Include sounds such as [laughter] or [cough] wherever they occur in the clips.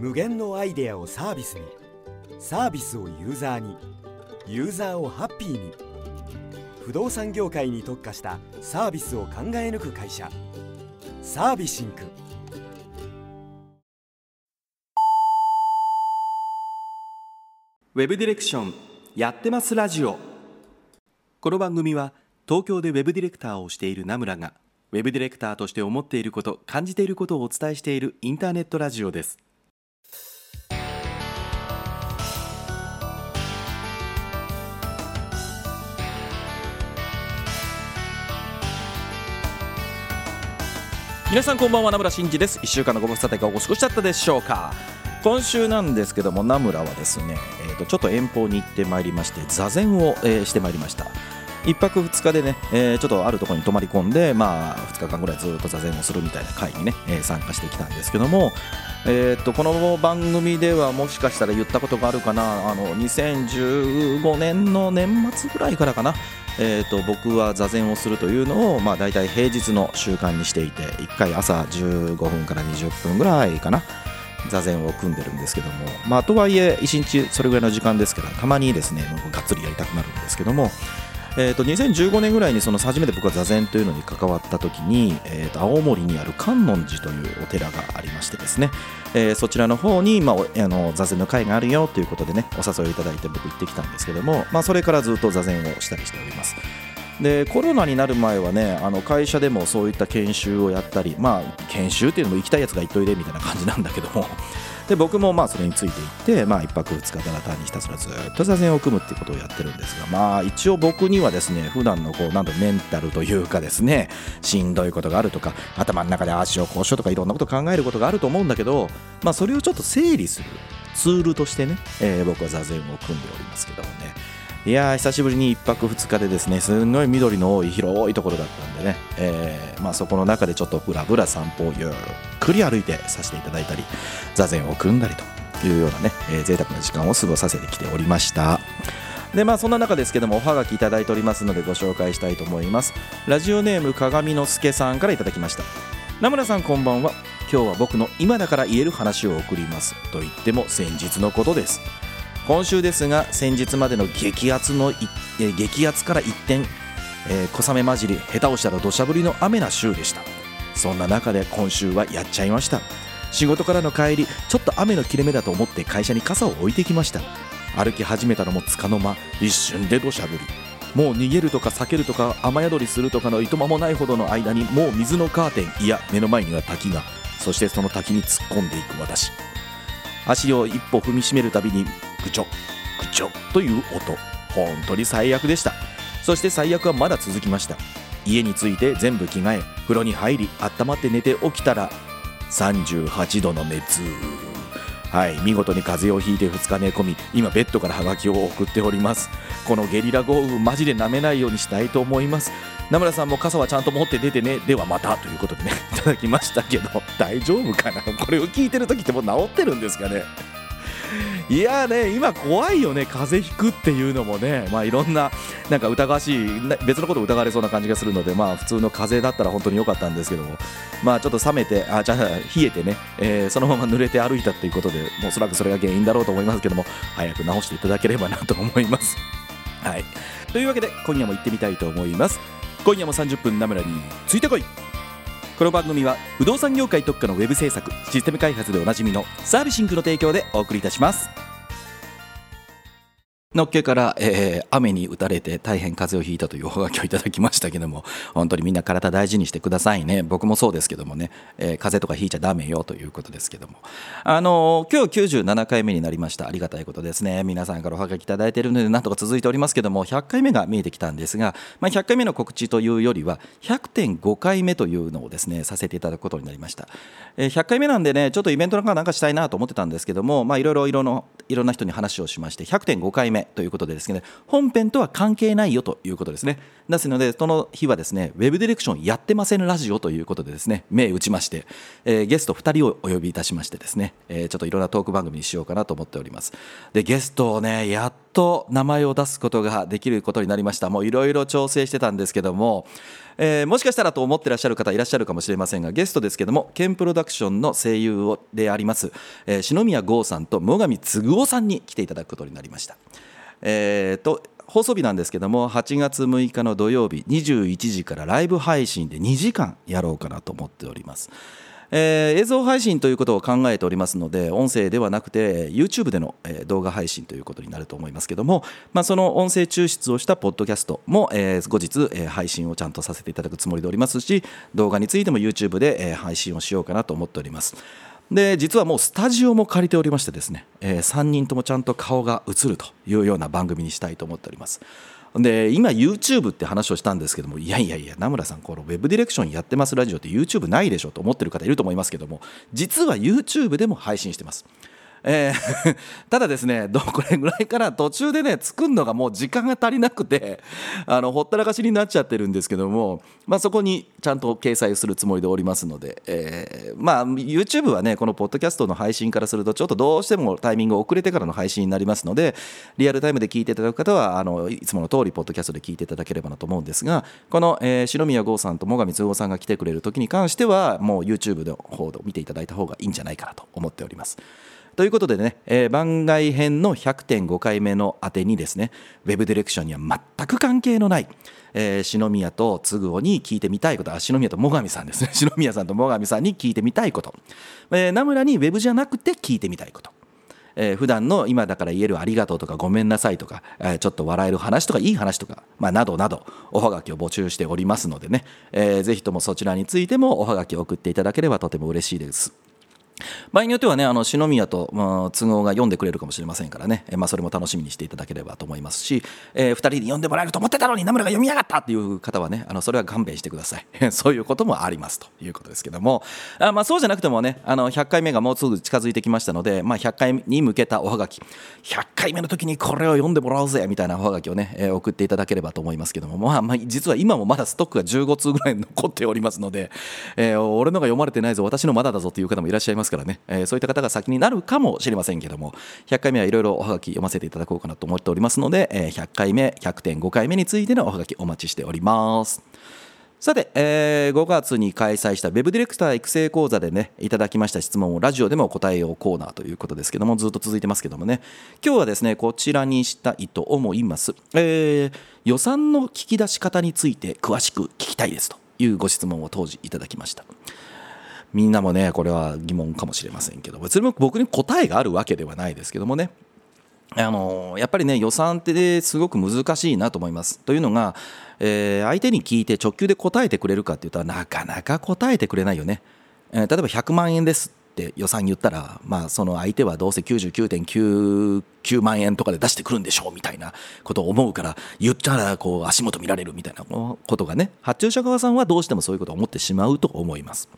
無限のアイデアをサービスに。サービスをユーザーに。ユーザーをハッピーに。不動産業界に特化したサービスを考え抜く会社。サービシンク。ウェブディレクションやってますラジオ。この番組は東京でウェブディレクターをしている名村がウェブディレクターとして思っていること感じていることをお伝えしているインターネットラジオです。皆さんこんばんは名村真司です。1週間のご無沙汰がお過ごしだったでしょうか。今週なんですけども名村はですね、えー、とちょっと遠方に行ってまいりまして座禅を、えーしてまいりました。1泊2日でね、えーちょっとあるところに泊まり込んで、まあ、2日間ぐらいずっと座禅をするみたいな会にね、えー参加してきたんですけども、えー、とこの番組ではもしかしたら言ったことがあるかな。あの2015年の年末ぐらいからかな、えー、と僕は座禅をするというのを、まあ、大体平日の習慣にしていて1回朝15分から20分ぐらいかな座禅を組んでるんですけども、まあ、とはいえ1日それぐらいの時間ですからたまにですねがっつりやりたくなるんですけども、えー、と2015年ぐらいにその初めて僕は座禅というのに関わった時に、えー、と青森にある観音寺というお寺がありましてですね、えーそちらの方に、まあ、あの座禅の会があるよということでねお誘いいただいて僕行ってきたんですけども、まあ、それからずっと座禅をしたりしております。でコロナになる前はねあの会社でもそういった研修をやったりまあ研修っていうのも行きたいやつが行っといでみたいな感じなんだけどもで僕もまあそれについていって、まあ、1泊2日ただ単にひたすらずっと座禅を組むっていうことをやってるんですがまあ一応僕にはですね普段のこうなんとメンタルというかですねしんどいことがあるとか頭の中で足をこうしようとかいろんなこと考えることがあると思うんだけど、まあ、それをちょっと整理するツールとしてね、えー僕は座禅を組んでおりますけどもね。いやー久しぶりに1泊2日でですねすんごい緑の多い広いところだったんでね、えーまあ、そこの中でちょっとぶらぶら散歩をゆっくり歩いてさせていただいたり座禅を組んだりというようなね、えー、贅沢な時間を過ごさせてきておりました。でまあそんな中ですけどもおはがきいただいておりますのでご紹介したいと思います。ラジオネーム鏡之助さんからいただきました。名村さんこんばんは。今日は僕の今だから言える話を送ります。と言っても先日のことです。今週ですが先日までの激アツの激アツから一転、えー小雨混じり下手をしたら土砂降りの雨な週でした。そんな中で今週はやっちゃいました。仕事からの帰りちょっと雨の切れ目だと思って会社に傘を置いてきました。歩き始めたのもつかの間一瞬で土砂降り。もう逃げるとか避けるとか雨宿りするとかのいとまもないほどの間にもう水のカーテンいや目の前には滝がそしてその滝に突っ込んでいく私足を一歩踏みしめるたびにぐちょぐちょという音。本当に最悪でした。そして最悪はまだ続きました。家に着いて全部着替え風呂に入り温まって寝て起きたら38度の熱。はい。見事に風邪をひいて2日寝込み今ベッドからハガキを送っております。このゲリラ豪雨マジで舐めないようにしたいと思います。名村さんも傘はちゃんと持って出てね。ではまたということでね。[laughs] いただきましたけど大丈夫かな？これを聞いてる時ってもう治ってるんですかね？いやね今怖いよね風邪ひくっていうのもね。まあいろんななんか疑わしい別のこと疑われそうな感じがするのでまあ普通の風邪だったら本当に良かったんですけども。まあちょっと冷めてあじゃあ冷えてね、えーそのまま濡れて歩いたっていうことでもうおそらくそれが原因だろうと思いますけども早く治していただければなと思います。はい。というわけで今夜も行ってみたいと思います。今夜も30分ナムラについてこい。この番組は不動産業界特化のウェブ制作システム開発でおなじみのサービシンクの提供でお送りいたします。のっけから、えー雨に打たれて大変風邪をひいたというおはがきをいただきましたけども本当にみんな体大事にしてくださいね。僕もそうですけどもね、えー風邪とかひいちゃダメよということですけども。あのー今日97回目になりました。ありがたいことですね。皆さんからおはがきいただいているのでなんとか続いておりますけども100回目が見えてきたんですが、まあ、100回目の告知というよりは100.5回目というのをですねさせていただくことになりました、えー100回目なんでねちょっとイベントなんかなんかしたいなと思ってたんですけどもいろいろいろんな人に話をしまして100.5回目ということでですね本編とは関係ないよということですね。ですのでその日はですねウェブディレクションやってませんラジオということでですね目打ちまして、えーゲスト2人をお呼びいたしましてですね、えーちょっといろんなトーク番組にしようかなと思っております。でゲストをねやっと名前を出すことができることになりました。もういろいろ調整してたんですけども、えー、もしかしたらと思ってらっしゃる方いらっしゃるかもしれませんがゲストですけどもケンプロダクションの声優であります、えー、篠宮剛さんと最上嗣夫さんに来ていただくことになりました。えーと放送日なんですけども8月6日の土曜日21時からライブ配信で2時間やろうかなと思っております。えー、映像配信ということを考えておりますので音声ではなくて YouTube での、動画配信ということになると思いますけども、まあ、その音声抽出をしたポッドキャストも、えー、後日、えー、配信をちゃんとさせていただくつもりでおりますし動画についても YouTube で、えー、配信をしようかなと思っております。で実はもうスタジオも借りておりましてですね、えー、3人ともちゃんと顔が映るというような番組にしたいと思っております。で今 YouTube って話をしたんですけどもいやいやいや名村さんこのウェブディレクションやってますラジオって YouTube ないでしょと思ってる方いると思いますけども実は YouTube でも配信してますえー、ただですねどこれぐらいから途中でね作るのがもう時間が足りなくてあのほったらかしになっちゃってるんですけども、まあ、そこにちゃんと掲載するつもりでおりますので、えー、まあ YouTube はねこのポッドキャストの配信からするとちょっとどうしてもタイミング遅れてからの配信になりますのでリアルタイムで聞いていただく方はあのいつもの通りポッドキャストで聞いていただければなと思うんですがこの、えー、篠宮剛さんと最上通夫さんが来てくれる時に関してはもう YouTube の方を見ていただいた方がいいんじゃないかなと思っております。ということでね、えー、番外編の100.5回目の宛てにですね、ウェブディレクションには全く関係のない、えー、篠宮と嗣夫に聞いてみたいこと、あ、篠宮と最上さんですね、[laughs] 篠宮さんと最上さんに聞いてみたいこと、えー、名村にウェブじゃなくて聞いてみたいこと。えー、普段の今だから言えるありがとうとかごめんなさいとか、え、ちょっと笑える話とかいい話とか、まあ、などなどおはがきを募集しておりますのでね、え、ぜひともそちらについてもおはがきを送っていただければとても嬉しいです。場合によってはねあの篠宮と、まあ、都合が読んでくれるかもしれませんからね、えまあ、それも楽しみにしていただければと思いますし、えー、2人に読んでもらえると思ってたのに名村が読みやがったっていう方はねあのそれは勘弁してください。[laughs] そういうこともありますということですけども。あ、まあ、そうじゃなくてもねあの100回目がもうすぐ近づいてきましたので、まあ、100回に向けたおはがき。100回目の時にこれを読んでもらおうぜみたいなおはがきをね、えー、送っていただければと思いますけども、まあ、まあ実は今もまだストックが15通ぐらい残っておりますので、えー、俺のが読まれてないぞ私のまだだぞという方もいらっしゃいますからね、えー、そういった方が先になるかもしれませんけども100回目はいろいろおはがき読ませていただこうかなと思っておりますので、え100回目100.5回目についてのおはがきお待ちしております。さて、えー、5月に開催した Web ディレクター育成講座でねいただきました質問をラジオでも答えようコーナーということですけどもずっと続いてますけどもね。今日はですねこちらにしたいと思います、えー、予算の聞き出し方について詳しく聞きたいですというご質問を当時いただきました。みんなもねこれは疑問かもしれませんけど別に僕に答えがあるわけではないですけどもねあのやっぱりね予算ってすごく難しいなと思います。というのが、えー、相手に聞いて直球で答えてくれるかっていうとなかなか答えてくれないよね。えー、例えば100万円ですって予算言ったら、まあ、その相手はどうせ99.99万円とかで出してくるんでしょうみたいなことを思うから言ったらこう足元見られるみたいなことがね発注者側さんはどうしてもそういうことを思ってしまうと思います。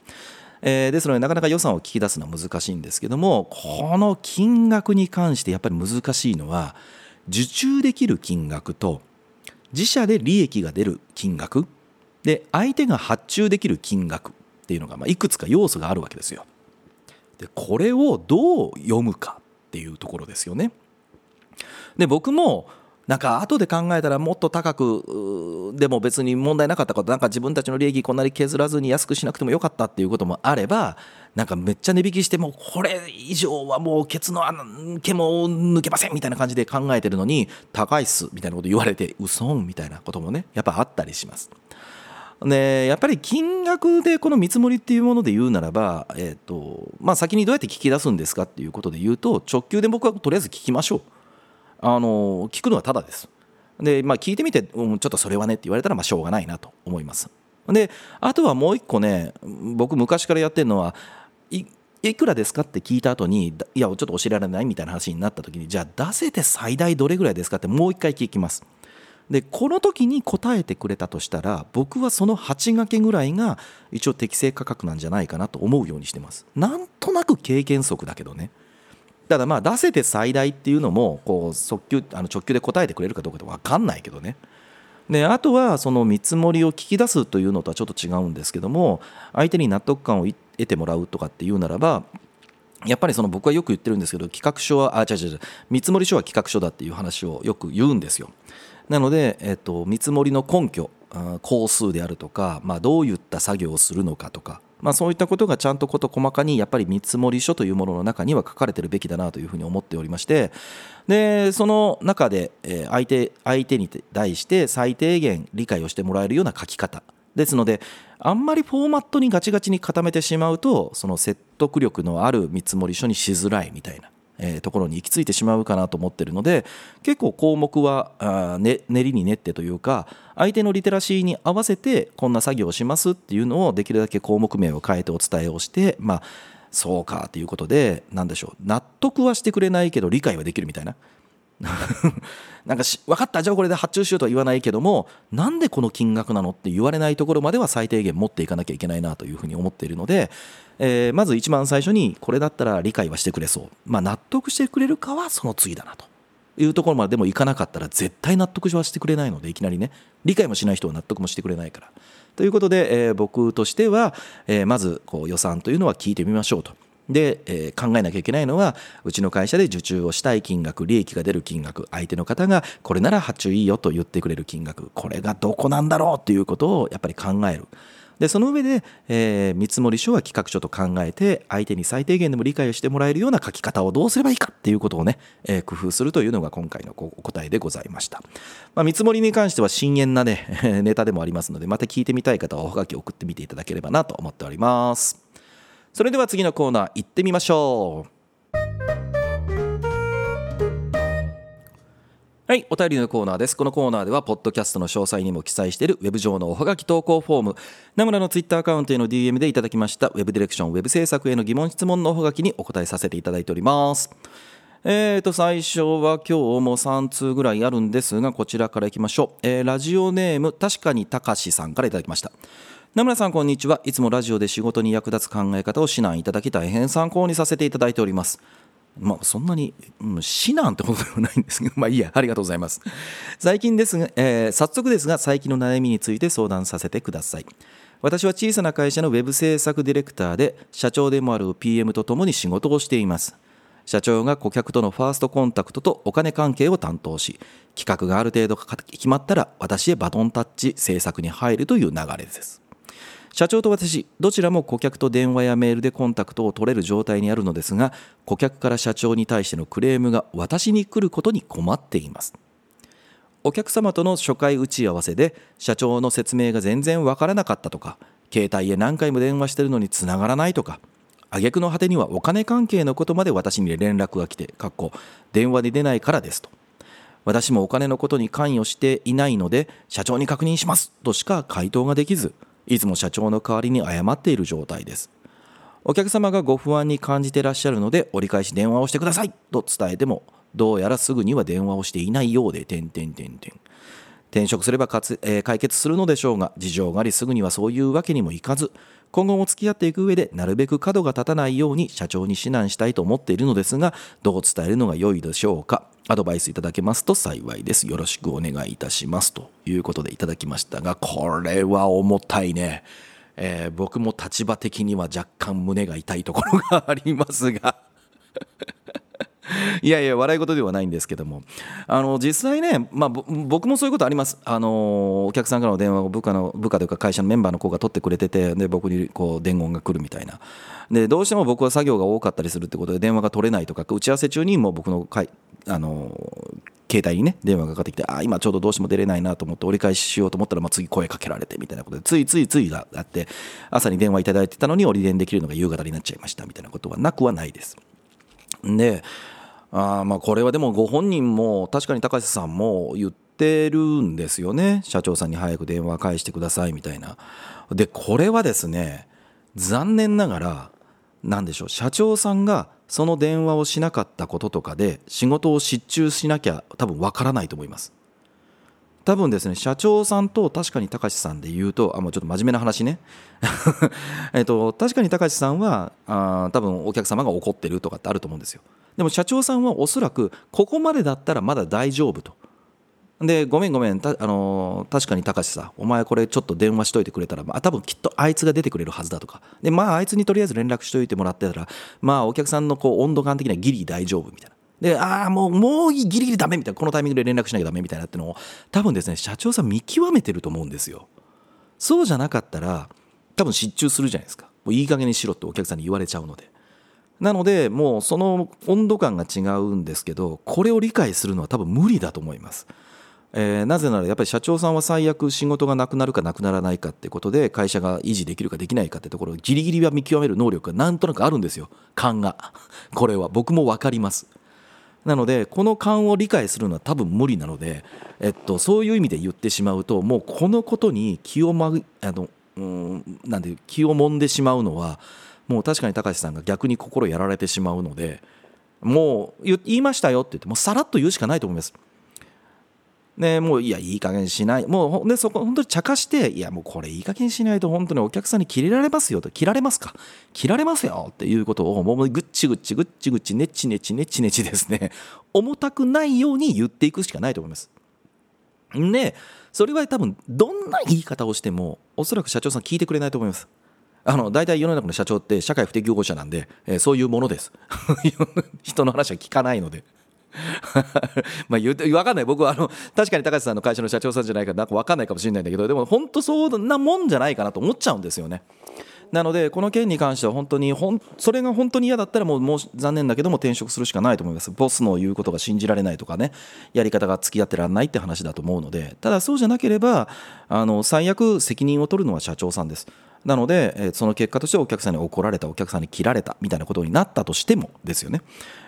えー、ですのでなかなか予算を聞き出すのは難しいんですけどもこの金額に関してやっぱり難しいのは受注できる金額と自社で利益が出る金額で相手が発注できる金額っていうのが、まあ、いくつか要素があるわけですよ。でこれをどう読むかっていうところですよね。で僕もなんか後で考えたらもっと高くでも別に問題なかったことなんか自分たちの利益こんなに削らずに安くしなくてもよかったっていうこともあればなんかめっちゃ値引きしてもこれ以上はもうケツの毛も抜けませんみたいな感じで考えてるのに高いっすみたいなこと言われて嘘みたいなこともねやっぱあったりします。でやっぱり金額でこの見積もりっていうもので言うならば、えーとまあ、先にどうやって聞き出すんですかっていうことで言うと直球で僕はとりあえず聞きましょう。あの聞くのはただです。で、まあ、聞いてみて、うん、ちょっとそれはねって言われたらまあしょうがないなと思います。であとはもう一個ね僕昔からやってるのはいいくらですかって聞いた後にいやちょっと教えられないみたいな話になった時にじゃあ出せて最大どれぐらいですかってもう一回聞きます。でこの時に答えてくれたとしたら僕はその8掛けぐらいが一応適正価格なんじゃないかなと思うようにしてますなんとなく経験則だけどねただまあ出せて最大っていうのもこう即興あの直球で答えてくれるかどうかって分かんないけどね。であとはその見積もりを聞き出すというのとはちょっと違うんですけども相手に納得感を得てもらうとかっていうならばやっぱりその僕はよく言ってるんですけど企画書はあ違う違う違う見積書は企画書だっていう話をよく言うんですよ。なので、えっと、見積もりの根拠工数であるとか、まあ、どういった作業をするのかとか、まあ、そういったことがちゃんと事細かにやっぱり見積書というものの中には書かれてるべきだなというふうに思っておりましてでその中で相手相手に対して最低限理解をしてもらえるような書き方。ですのであんまりフォーマットにガチガチに固めてしまうとその説得力のある見積書にしづらいみたいな、ところに行き着いてしまうかなと思ってるので結構項目はあ、ね、練りに練ってというか相手のリテラシーに合わせてこんな作業をしますっていうのをできるだけ項目名を変えてお伝えをしてまあそうかということで何でしょう納得はしてくれないけど理解はできるみたいな。[laughs] なんか分かったじゃあこれで発注しようとは言わないけどもなんでこの金額なのって言われないところまでは最低限持っていかなきゃいけないなというふうに思っているので、えー、まず一番最初にこれだったら理解はしてくれそう、まあ、納得してくれるかはその次だなというところまででもいかなかったら絶対納得はしてくれないのでいきなりね理解もしない人は納得もしてくれないから。ということで、えー、僕としては、えー、まずこう予算というのは聞いてみましょうと。で、えー、考えなきゃいけないのはうちの会社で受注をしたい金額利益が出る金額相手の方がこれなら発注いいよと言ってくれる金額これがどこなんだろうっていうことをやっぱり考える。でその上で、えー、見積書は企画書と考えて相手に最低限でも理解をしてもらえるような書き方をどうすればいいかっていうことをね、えー、工夫するというのが今回のお答えでございました、まあ、見積もりに関しては深淵なね [laughs] ネタでもありますのでまた聞いてみたい方はおはがき送ってみていただければなと思っております。それでは次のコーナー行ってみましょう。はい、お便りのコーナーです。このコーナーでは、ポッドキャストの詳細にも記載しているウェブ上のおはがき投稿フォーム、名村のツイッターアカウントへの DM でいただきましたウェブディレクション、ウェブ制作への疑問質問のおはがきにお答えさせていただいております。えーと、最初は今日も3通ぐらいあるんですが、こちらからいきましょう。えー、ラジオネーム、確かにたかしさんからいただきました。名村さんこんにちはいつもラジオで仕事に役立つ考え方を指南いただき大変参考にさせていただいておりますまあそんなに、うん、指南ってことではないんですけど [laughs] まあいいやありがとうございます。最近ですが、えー、早速ですが最近の悩みについて相談させてください。私は小さな会社のウェブ制作ディレクターで社長でもある PM と共に仕事をしています。社長が顧客とのファーストコンタクトとお金関係を担当し企画がある程度決まったら私へバトンタッチ制作に入るという流れです。社長と私どちらも顧客と電話やメールでコンタクトを取れる状態にあるのですが顧客から社長に対してのクレームが私に来ることに困っています。お客様との初回打ち合わせで社長の説明が全然わからなかったとか携帯へ何回も電話してるのにつながらないとか挙句の果てにはお金関係のことまで私に連絡が来てかっこ電話に出ないからですと。私もお金のことに関与していないので社長に確認しますとしか回答ができずいつも社長の代わりに謝っている状態です。お客様がご不安に感じてらっしゃるので折り返し電話をしてください。と伝えてもどうやらすぐには電話をしていないようで点点点点転職すればかつ、えー、解決するのでしょうが事情がありすぐにはそういうわけにもいかず今後も付き合っていく上でなるべく角が立たないように社長に指南したいと思っているのですがどう伝えるのが良いでしょうか。アドバイスいただけますと幸いです。よろしくお願いいたしますということでいただきましたがこれは重たいね、えー、僕も立場的には若干胸が痛いところがありますが。[laughs] いやいや笑い事ではないんですけども。あの実際ね、まあ、僕もそういうことあります。あのお客さんからの電話を部下の部下というか会社のメンバーの子が取ってくれててで僕にこう伝言が来るみたいな。でどうしても僕は作業が多かったりするってことで電話が取れないとか打ち合わせ中にも僕の会あの携帯にね電話がかかってきてあ今ちょうどどうしても出れないなと思って折り返ししようと思ったら、まあ、次声かけられてみたいなことでついついついがあって朝に電話いただいてたのに折り電できるのが夕方になっちゃいましたみたいなことはなくはないです。であまあこれはでもご本人も確かに高瀬さんも言ってるんですよね。社長さんに早く電話返してくださいみたいな。でこれはですね残念ながら何でしょう社長さんがその電話をしなかったこととかで仕事を失注しなきゃ多分わからないと思います。多分ですね社長さんと確かに高橋さんで言うとあもうちょっと真面目な話ね。[laughs] えっと確かに高橋さんはあ多分お客様が怒ってるとかってあると思うんですよ。でも社長さんはおそらくここまでだったらまだ大丈夫とでごめんごめん、あの確かに高志さお前これちょっと電話しといてくれたら、まあ、多分きっとあいつが出てくれるはずだとかでまああいつにとりあえず連絡しといてもらってたらまあお客さんのこう温度感的にはギリ大丈夫みたいな。で、ああ、もう、もうギリギリダメみたいな、このタイミングで連絡しなきゃダメみたいなってのを、多分ですね、社長さん見極めてると思うんですよ。そうじゃなかったら、多分失注するじゃないですか。もういい加減にしろってお客さんに言われちゃうので。なので、もうその温度感が違うんですけど、これを理解するのは多分無理だと思います。えーなぜならやっぱり社長さんは最悪仕事がなくなるかなくならないかってことで会社が維持できるかできないかってところをギリギリは見極める能力がなんとなくあるんですよ。勘が。[laughs] これは。僕も分かります。なのでこの勘を理解するのは多分無理なので、えっと、そういう意味で言ってしまうともうこのことに気を,、ま、あのうんなんで気を揉んでしまうのはもう確かに高橋さんが逆に心やられてしまうのでもう言いましたよって言ってもうさらっと言うしかないと思います。ね、もういやいい加減しない。もうでそこ本当に茶化していやもうこれいい加減しないと本当にお客さんに切れられますよと。切られますか？切られますよっていうことをもうぐっちぐっちぐっちぐっちねちねちねちねちですね。重たくないように言っていくしかないと思います。でそれは多分どんな言い方をしてもおそらく社長さん聞いてくれないと思います。あの大体世の中の社長って社会不適合者なんで、えーそういうものです。[laughs] 人の話は聞かないので。[laughs] まあ言う分かんない。僕はあの確かに高橋さんの会社の社長さんじゃないからなんか分かんないかもしれないんだけどでも本当そんなもんじゃないかなと思っちゃうんですよね。なのでこの件に関しては本当にほんそれが本当に嫌だったらもうもう残念だけども転職するしかないと思います。ボスの言うことが信じられないとかね。やり方が付き合ってらんないって話だと思うので。ただそうじゃなければあの最悪責任を取るのは社長さんです。なので、えその結果としてお客さんに怒られたお客さんに切られたみたいなことになったとしてもですよね、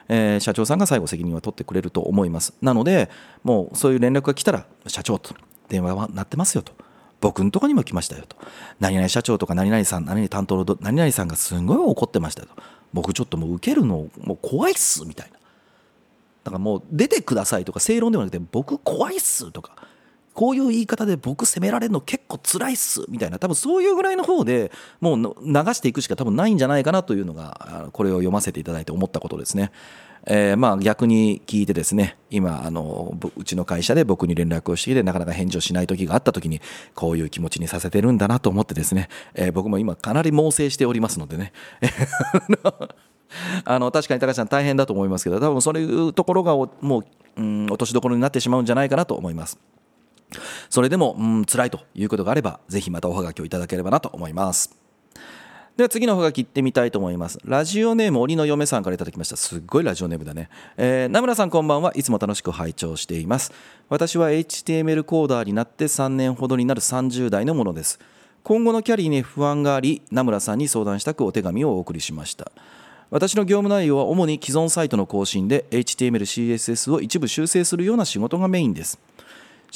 え社長さんが最後責任は取ってくれると思います。なのでもうそういう連絡が来たら社長と電話は鳴ってますよと。僕のとこにも来ましたよと。何々社長とか何々さん何々担当の何々さんがすごい怒ってましたよと。僕ちょっともう受けるのもう怖いっすみたいな。だからもう出てくださいとか正論ではなくて僕怖いっすとか。こういう言い方で僕責められるの結構辛いっすみたいな多分そういうぐらいの方でもう流していくしか多分ないんじゃないかなというのがこれを読ませていただいて思ったことですね。えーまあ逆に聞いてですね今あのうちの会社で僕に連絡をしてきてなかなか返事をしない時があった時にこういう気持ちにさせてるんだなと思ってですね、えー僕も今かなり猛省しておりますのでね [laughs] あの確かに高橋さん大変だと思いますけど多分そういうところがもう、うん、落としどころになってしまうんじゃないかなと思います。それでも、うん、辛いということがあれば、ぜひまたおはがきをいただければなと思います。では次のおはがき行ってみたいと思います。ラジオネーム鬼の嫁さんからいただきました。すっごいラジオネームだね。えー名村さんこんばんはいつも楽しく拝聴しています。私は HTML コーダーになって3年ほどになる30代のものです。今後のキャリーに不安があり、名村さんに相談したくお手紙をお送りしました。私の業務内容は主に既存サイトの更新で HTML、CSS を一部修正するような仕事がメインです。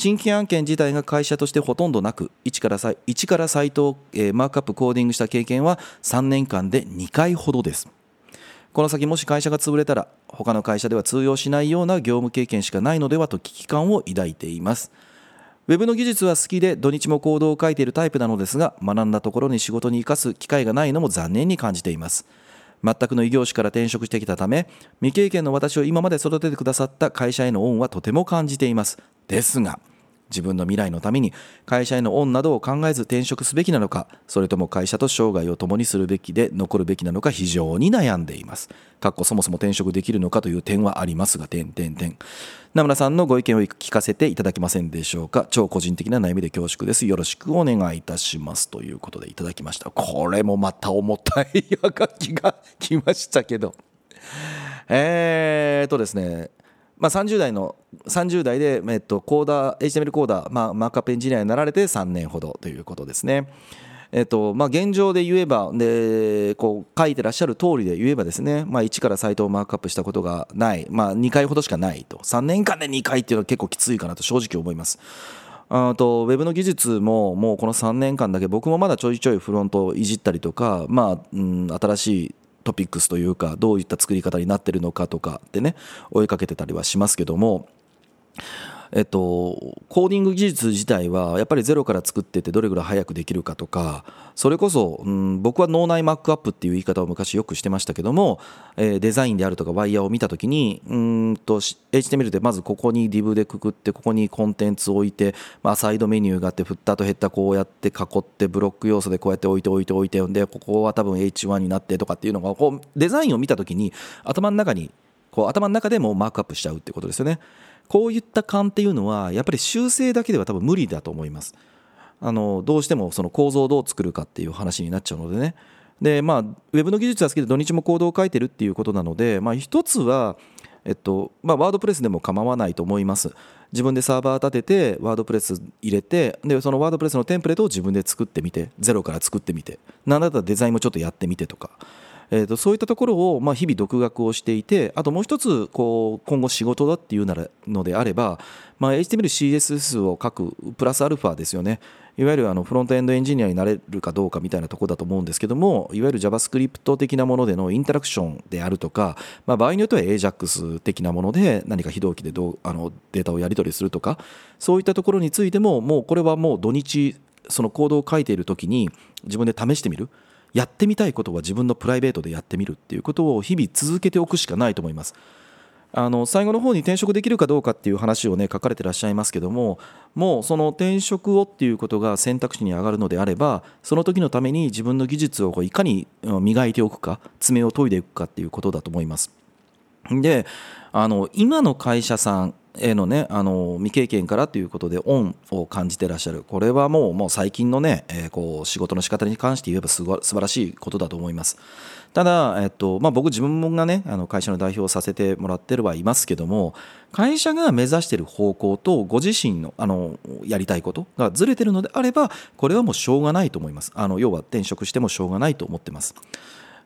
新規案件自体が会社としてほとんどなく一からサイ一からサイトを、えーマークアップコーディングした経験は3年間で2回ほどです。この先もし会社が潰れたら他の会社では通用しないような業務経験しかないのではと危機感を抱いています。ウェブの技術は好きで土日もコードを書いているタイプなのですが学んだところに仕事に生かす機会がないのも残念に感じています。全くの異業種から転職してきたため未経験の私を今まで育ててくださった会社への恩はとても感じています。ですが自分の未来のために会社への恩などを考えず転職すべきなのかそれとも会社と生涯を共にするべきで残るべきなのか非常に悩んでいます。かっこそもそも転職できるのかという点はありますが点点点。名村さんのご意見を聞かせていただけませんでしょうか？超個人的な悩みで恐縮です。よろしくお願いいたします。ということでいただきました。これもまた重たい [laughs] はがきが来ましたけど。えーっとですね。まあ、30代の30代で、えっと、コーダー HTML コーダー、まあ、マークアップエンジニアになられて3年ほどということですね。えっとまあ、現状で言えばでこう書いてらっしゃる通りで言えばですね、まあ、1からサイトをマークアップしたことがない、まあ、2回ほどしかないと3年間で2回っていうのは結構きついかなと正直思います。あとウェブの技術ももうこの3年間だけ僕もまだちょいちょいフロントをいじったりとか、まあうん、新しいトピックスというかどういった作り方になってるのかとかってね追いかけてたりはしますけどもえっと、コーディング技術自体はやっぱりゼロから作っててどれぐらい早くできるかとかそれこそ、うん、僕は脳内マックアップっていう言い方を昔よくしてましたけども、えー、デザインであるとかワイヤーを見た時にうんと HTML でまずここに div でくくってここにコンテンツを置いて、まあ、サイドメニューがあってフッターとヘッダーこうやって囲ってブロック要素でこうやって置いて置いて置いてでここは多分 H1 になってとかっていうのがこうデザインを見た時に頭の中にこう頭の中でもマークアップしちゃうってことですよね。こういった勘っていうのはやっぱり修正だけでは多分無理だと思います。あのどうしてもその構造をどう作るかっていう話になっちゃうのでね。でまあ、ウェブの技術は好きで土日もコードを書いてるっていうことなので、まあ、一つは、えっとまあ、ワードプレスでも構わないと思います。自分でサーバー立ててワードプレス入れてでそのワードプレスのテンプレートを自分で作ってみてゼロから作ってみてなんだったらデザインもちょっとやってみてとかえー、とそういったところをまあ日々独学をしていてあともう一つこう今後仕事だっていうならのであれば、まあ、HTML、CSS を書くプラスアルファですよね。いわゆるあのフロントエンドエンジニアになれるかどうかみたいなところだと思うんですけどもいわゆる JavaScript 的なものでのインタラクションであるとか、まあ、場合によっては AJAX 的なもので何か非同期でどうあのデータをやり取りするとかそういったところについてももうこれはもう土日そのコードを書いている時に自分で試してみる。やってみたいことは自分のプライベートでやってみるっていうことを日々続けておくしかないと思います。あの最後の方に転職できるかどうかっていう話をね書かれてらっしゃいますけどももうその転職をっていうことが選択肢に上がるのであればその時のために自分の技術をいかに磨いておくか爪を研いでいくかっていうことだと思います。であの今の会社さんへのねあの未経験からということで恩を感じてらっしゃる。これはもうもう最近のね、えー、こう仕事の仕方に関して言えばすご素晴らしいことだと思います。ただ、えっとまあ、僕自分がねあの会社の代表をさせてもらってるはいますけども会社が目指している方向とご自身のあのやりたいことがずれてるのであればこれはもうしょうがないと思います。あの要は転職してもしょうがないと思ってます。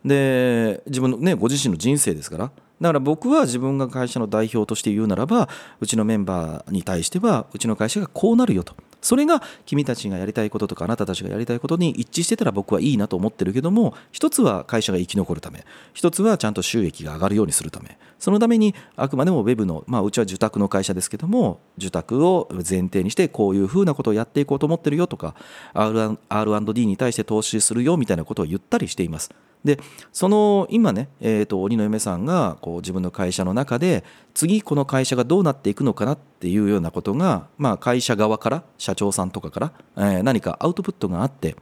で自分のねご自身の人生ですからだから僕は自分が会社の代表として言うならばうちのメンバーに対してはうちの会社がこうなるよと。それが君たちがやりたいこととかあなたたちがやりたいことに一致してたら僕はいいなと思ってるけども一つは会社が生き残るため。一つはちゃんと収益が上がるようにするため。そのためにあくまでもウェブの、まあ、うちは受託の会社ですけども受託を前提にしてこういうふうなことをやっていこうと思ってるよとか R&D に対して投資するよみたいなことを言ったりしています。でその今ね、えーと、鬼の嫁さんがこう自分の会社の中で次この会社がどうなっていくのかなっていうようなことが、まあ、会社側から社長さんとかから、えー、何かアウトプットがあって、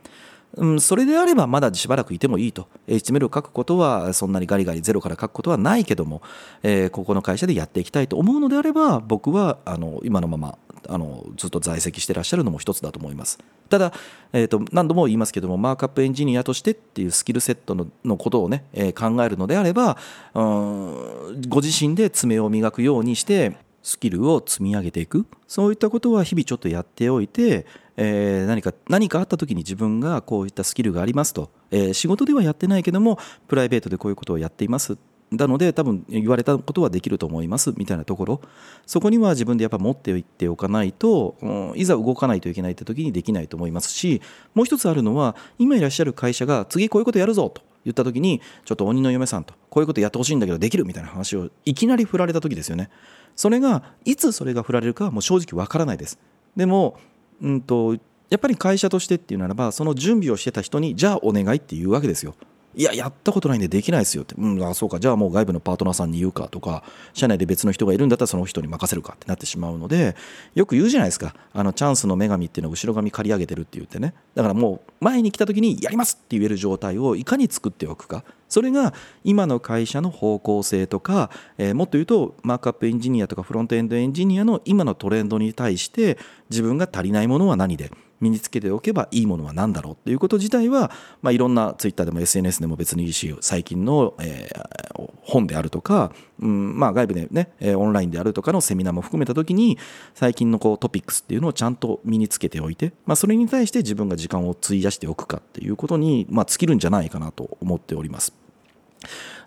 うん、それであればまだしばらくいてもいいと。HTML を書くことはそんなにガリガリゼロから書くことはないけども、えー、ここの会社でやっていきたいと思うのであれば僕はあの今のままあのずっと在籍してらっしゃるのも一つだと思います。ただ、えーと、何度も言いますけどもマークアップエンジニアとしてっていうスキルセットののことをね、えー、考えるのであればうんご自身で爪を磨くようにしてスキルを積み上げていく。そういったことは日々ちょっとやっておいて、えー、何か何かあった時に自分がこういったスキルがありますと、えー、仕事ではやってないけどもプライベートでこういうことをやっています。なので多分言われたことはできると思いますみたいなところ。そこには自分でやっぱ持っておいておかないと、うん、いざ動かないといけないって時にできないと思いますしもう一つあるのは今いらっしゃる会社が次こういうことやるぞと言った時にちょっと鬼の嫁さんとこういうことやってほしいんだけどできるみたいな話をいきなり振られた時ですよね。それがいつそれが振られるかはもう正直わからないです。でも、うんと、やっぱり会社としてっていうならばその準備をしてた人にじゃあお願いって言うわけですよ。いや、やったことないんでできないですよって、うん、あそうか、じゃあもう外部のパートナーさんに言うかとか、社内で別の人がいるんだったらその人に任せるかってなってしまうので、よく言うじゃないですか、あのチャンスの女神っていうのは後ろ髪刈り上げてるって言ってね、だからもう前に来た時にやりますって言える状態をいかに作っておくか、それが今の会社の方向性とか、えー、もっと言うとマークアップエンジニアとかフロントエンドエンジニアの今のトレンドに対して自分が足りないものは何で、身につけておけばいいものは何だろうっていうこと自体は、まあ、いろんなツイッターでも SNS でも別にいいし最近の、えー、本であるとか、うんまあ、外部でねオンラインであるとかのセミナーも含めた時に最近のこうトピックスっていうのをちゃんと身につけておいて、まあ、それに対して自分が時間を費やしておくかっていうことに、まあ、尽きるんじゃないかなと思っております。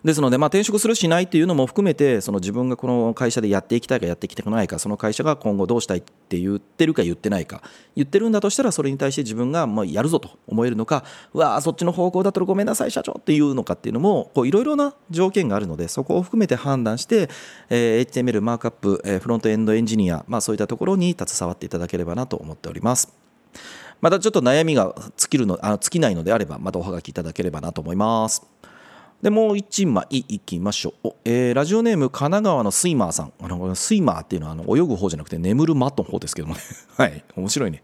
ですので、まあ、転職するしないっていうのも含めてその自分がこの会社でやっていきたいかやっていきたくないかその会社が今後どうしたいって言ってるか言ってないか言ってるんだとしたらそれに対して自分がまあやるぞと思えるのかうわそっちの方向だったらごめんなさい社長っていうのかっていうのもいろいろな条件があるのでそこを含めて判断して、えー、HTML マークアップ、えー、フロントエンドエンジニア、まあ、そういったところに携わっていただければなと思っております。またちょっと悩みが尽きるのあ尽きないのであればまたおはがきいただければなと思います。でもう一枚いきましょう、えー、ラジオネーム神奈川のスイマーさん。あのスイマーっていうのはあの泳ぐ方じゃなくて眠る間の方ですけどもね。[laughs] はい面白いね。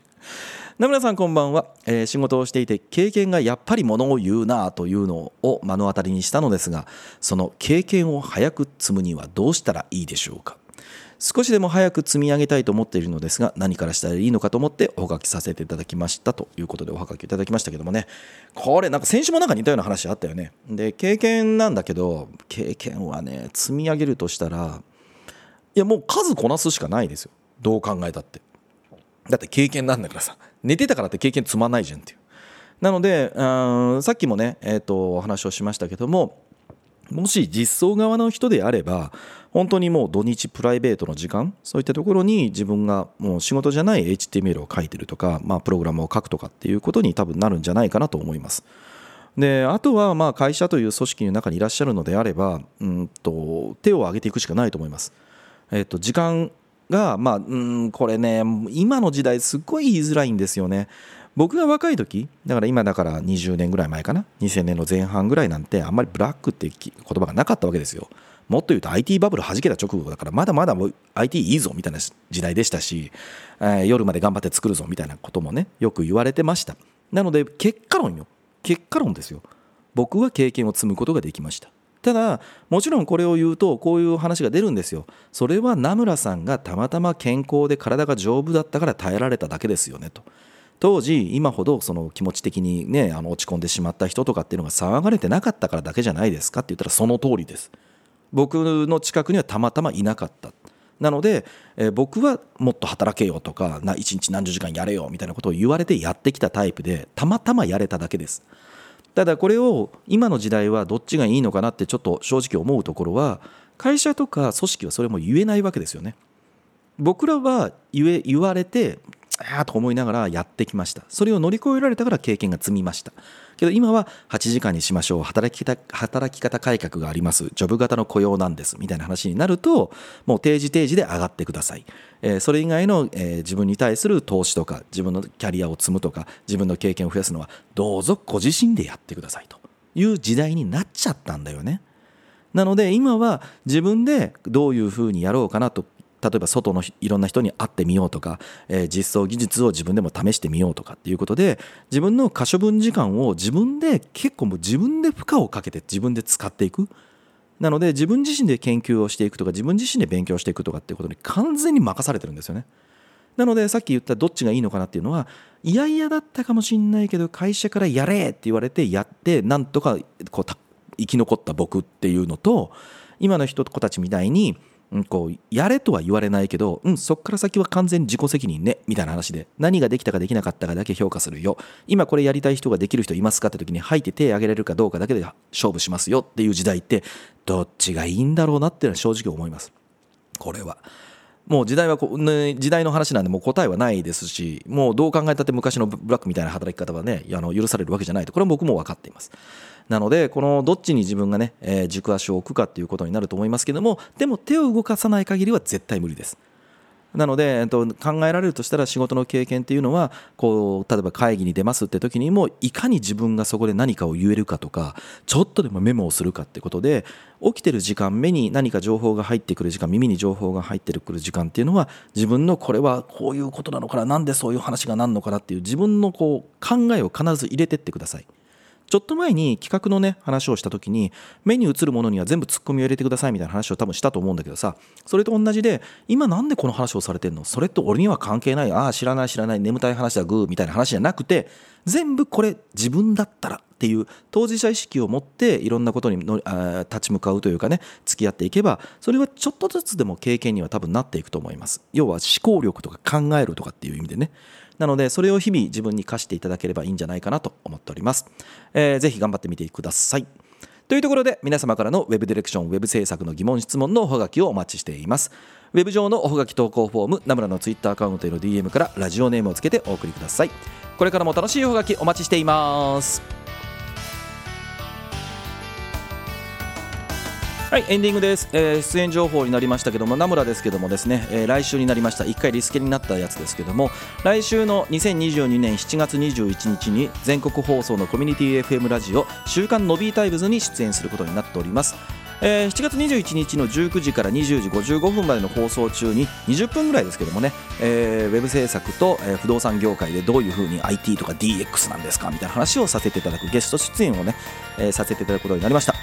名村さんこんばんは、えー、仕事をしていて経験がやっぱりものを言うなというのを目の当たりにしたのですがその経験を早く積むにはどうしたらいいでしょうか？少しでも早く積み上げたいと思っているのですが何からしたらいいのかと思っておはがきさせていただきましたということでおはがきいただきましたけどもね。これなんか先週もなんか似たような話あったよね。で経験なんだけど経験はね積み上げるとしたらいやもう数こなすしかないですよ。どう考えたって。だって経験なんだからさ。寝てたからって経験積まないじゃんっていう。なのでさっきもねえっ、ー、とお話をしましたけどももし実装側の人であれば本当にもう土日プライベートの時間そういったところに自分がもう仕事じゃない HTML を書いてるとか、まあ、プログラムを書くとかっていうことに多分なるんじゃないかなと思います。であとはまあ会社という組織の中にいらっしゃるのであればうんと手を挙げていくしかないと思います。えっと、時間が、まあ、うんこれね今の時代すっごい言いづらいんですよね。僕が若い時だから今だから20年ぐらい前かな2000年の前半ぐらいなんてあんまりブラックって言葉がなかったわけですよ。もっと言うと IT バブル弾けた直後だからまだまだ IT いいぞみたいな時代でしたし、えー、夜まで頑張って作るぞみたいなこともねよく言われてました。なので結果論よ。結果論ですよ。僕は経験を積むことができました。ただもちろんこれを言うとこういう話が出るんですよ。それは名村さんがたまたま健康で体が丈夫だったから耐えられただけですよねと。当時今ほどその気持ち的にねあの落ち込んでしまった人とかっていうのが騒がれてなかったからだけじゃないですかって言ったらその通りです。僕の近くにはたまたまいなかった。なので、えー、僕はもっと働けよとかな1日何十時間やれよみたいなことを言われてやってきたタイプでたまたまやれただけです。ただこれを今の時代はどっちがいいのかなってちょっと正直思うところは会社とか組織はそれも言えないわけですよね。僕らは言え言われてああと思いながらやってきました。それを乗り越えられたから経験が積みました。けど今は8時間にしましょう。働き方働き方改革があります。ジョブ型の雇用なんです。みたいな話になるともう定時定時で上がってください、えー、それ以外の、えー、自分に対する投資とか自分のキャリアを積むとか自分の経験を増やすのはどうぞご自身でやってくださいと。いう時代になっちゃったんだよね。なので今は自分でどういうふうにやろうかなと例えば外のいろんな人に会ってみようとか、えー、実装技術を自分でも試してみようとかっていうことで自分の可処分時間を自分で結構もう自分で負荷をかけて自分で使っていく。なので自分自身で研究をしていくとか自分自身で勉強していくとかっていうことに完全に任されてるんですよね。なのでさっき言ったどっちがいいのかなっていうのはいやいやだったかもしれないけど会社からやれって言われてやってなんとかこう生き残った僕っていうのと今の人たちみたいにこうやれとは言われないけど、うん、そこから先は完全に自己責任ねみたいな話で何ができたかできなかったかだけ評価するよ今これやりたい人ができる人いますかって時に吐いて手を挙げられるかどうかだけで勝負しますよっていう時代ってどっちがいいんだろうなっていうのは正直思いますこれは。もう時代はこ、ね、時代の話なんでもう答えはないですしもうどう考えたって昔のブラックみたいな働き方はねあの許されるわけじゃないと。これは僕も分かっています。なのでこのどっちに自分がね、えー、軸足を置くかっていうことになると思いますけどもでも手を動かさない限りは絶対無理です。なので、えっと、考えられるとしたら仕事の経験っていうのはこう例えば会議に出ますって時にもいかに自分がそこで何かを言えるかとかちょっとでもメモをするかってことで起きてる時間目に何か情報が入ってくる時間耳に情報が入ってくる時間っていうのは自分のこれはこういうことなのかななんでそういう話がなんのかなっていう自分のこう考えを必ず入れてってください。ちょっと前に企画のね話をした時に目に映るものには全部ツッコミを入れてくださいみたいな話を多分したと思うんだけどさそれと同じで今なんでこの話をされてんの？それって俺には関係ないああ知らない知らない眠たい話だグーみたいな話じゃなくて全部これ自分だったらっていう当事者意識を持っていろんなことにの立ち向かうというかね付き合っていけばそれはちょっとずつでも経験には多分なっていくと思います。要は思考力とか考えるとかっていう意味でね。なのでそれを日々自分に課していただければいいんじゃないかなと思っております、えー、ぜひ頑張ってみてください。というところで皆様からのウェブディレクションウェブ制作の疑問質問のおはがきをお待ちしています。ウェブ上のおはがき投稿フォームナムラのツイッターアカウントへの DM からラジオネームをつけてお送りください。これからも楽しいおはがきお待ちしています。はいエンディングです、えー出演情報になりましたけども名村ですけどもですね、えー来週になりました1回リスケになったやつですけども来週の2022年7月21日に全国放送のコミュニティ FM ラジオ週刊ノビータイムズに出演することになっております。えー7月21日の19時から20時55分までの放送中に20分ぐらいですけどもね、えーウェブ制作と、えー不動産業界でどういうふうに IT とか DX なんですかみたいな話をさせていただくゲスト出演をね、えーさせていただくことになりました。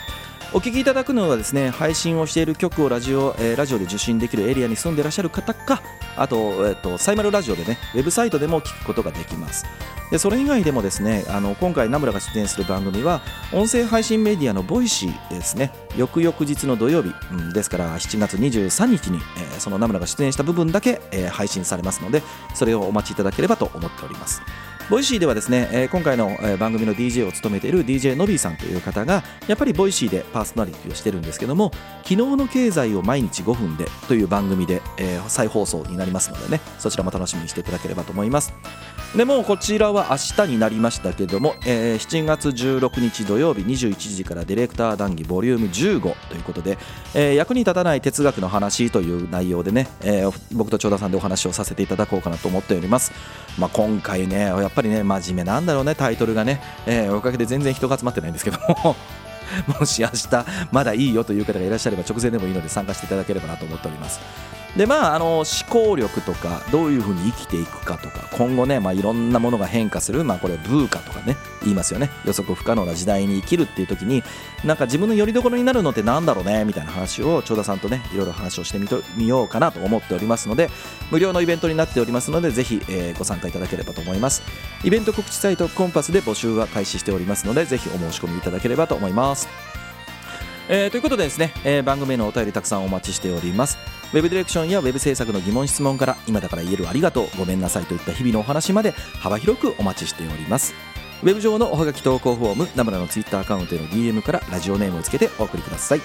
お聞きいただくのはですね配信をしている曲をラジオ,、えーラジオで受信できるエリアに住んでいらっしゃる方かあと,、えー、とサイマルラジオでねウェブサイトでも聞くことができます。でそれ以外でもですねあの今回ナムラが出演する番組は音声配信メディアのボイシーですね。翌々日の土曜日、うんですから7月23日に、えーそのナムラが出演した部分だけ、えー配信されますのでそれをお待ちいただければと思っております。ボイシーではですね、え今回の、番組の DJ を務めている DJ のびーさんという方がやっぱりボイシーでパーソナリティをしてるんですけども昨日の経済を毎日5分でという番組で、え再放送になりますのでねそちらも楽しみにしていただければと思います。でもこちらは明日になりましたけども、え7月16日土曜日21時からディレクター談義ボリューム15ということで、え役に立たない哲学の話という内容でね、え僕と長田さんでお話をさせていただこうかなと思っております、まあ、今回ねぱりね真面目なんだろうねタイトルがね、えーおかげで全然人が集まってないんですけども。[laughs] もし明日まだいいよという方がいらっしゃれば直前でもいいので参加していただければなと思っております。でまあ、あの思考力とかどういうふうに生きていくかとか今後ね、まあ、いろんなものが変化する、まあ、これをブーカとかね言いますよね。予測不可能な時代に生きるっていう時になんか自分の拠り所になるのってなんだろうねみたいな話を長田さんとねいろいろ話をしてみとみようかなと思っておりますので無料のイベントになっておりますのでぜひ、えーご参加いただければと思います。イベント告知サイトコンパスで募集は開始しておりますのでぜひお申し込みいただければと思います。えーということでですね、えー番組へのお便りたくさんお待ちしております。ウェブディレクションやウェブ制作の疑問質問から今だから言えるありがとうごめんなさいといった日々のお話まで幅広くお待ちしております。ウェブ上のおはがき投稿フォームナムラのツイッターアカウントへの DM からラジオネームをつけてお送りください。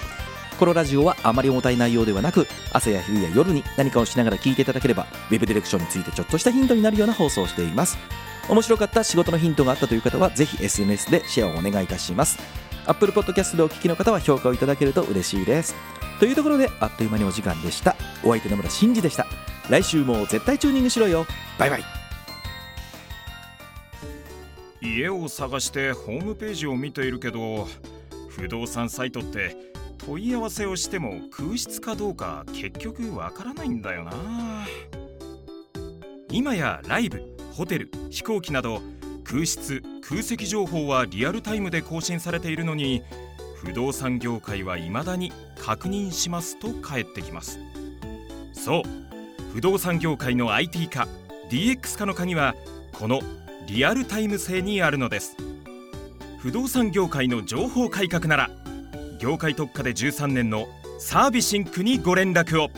このラジオはあまり重たい内容ではなく朝や昼や夜に何かをしながら聞いていただければウェブディレクションについてちょっとしたヒントになるような放送をしています。面白かった仕事のヒントがあったという方はぜひ SNS でシェアをお願いいたします。Apple Podcast でお聞きの方は評価をいただけると嬉しいです。というところであっという間にお時間でした。お相手の村真司でした。来週も絶対チューニングしろよ。バイバイ。家を探してホームページを見ているけど不動産サイトって問い合わせをしても空室かどうか結局わからないんだよな。今やライブホテル飛行機など空室空席情報はリアルタイムで更新されているのに不動産業界は未だに確認しますと返ってきます。そう。不動産業界の IT 化 DX 化の鍵はこのリアルタイム性にあるのです。不動産業界の情報改革なら業界特化で13年のサービシンクにご連絡を。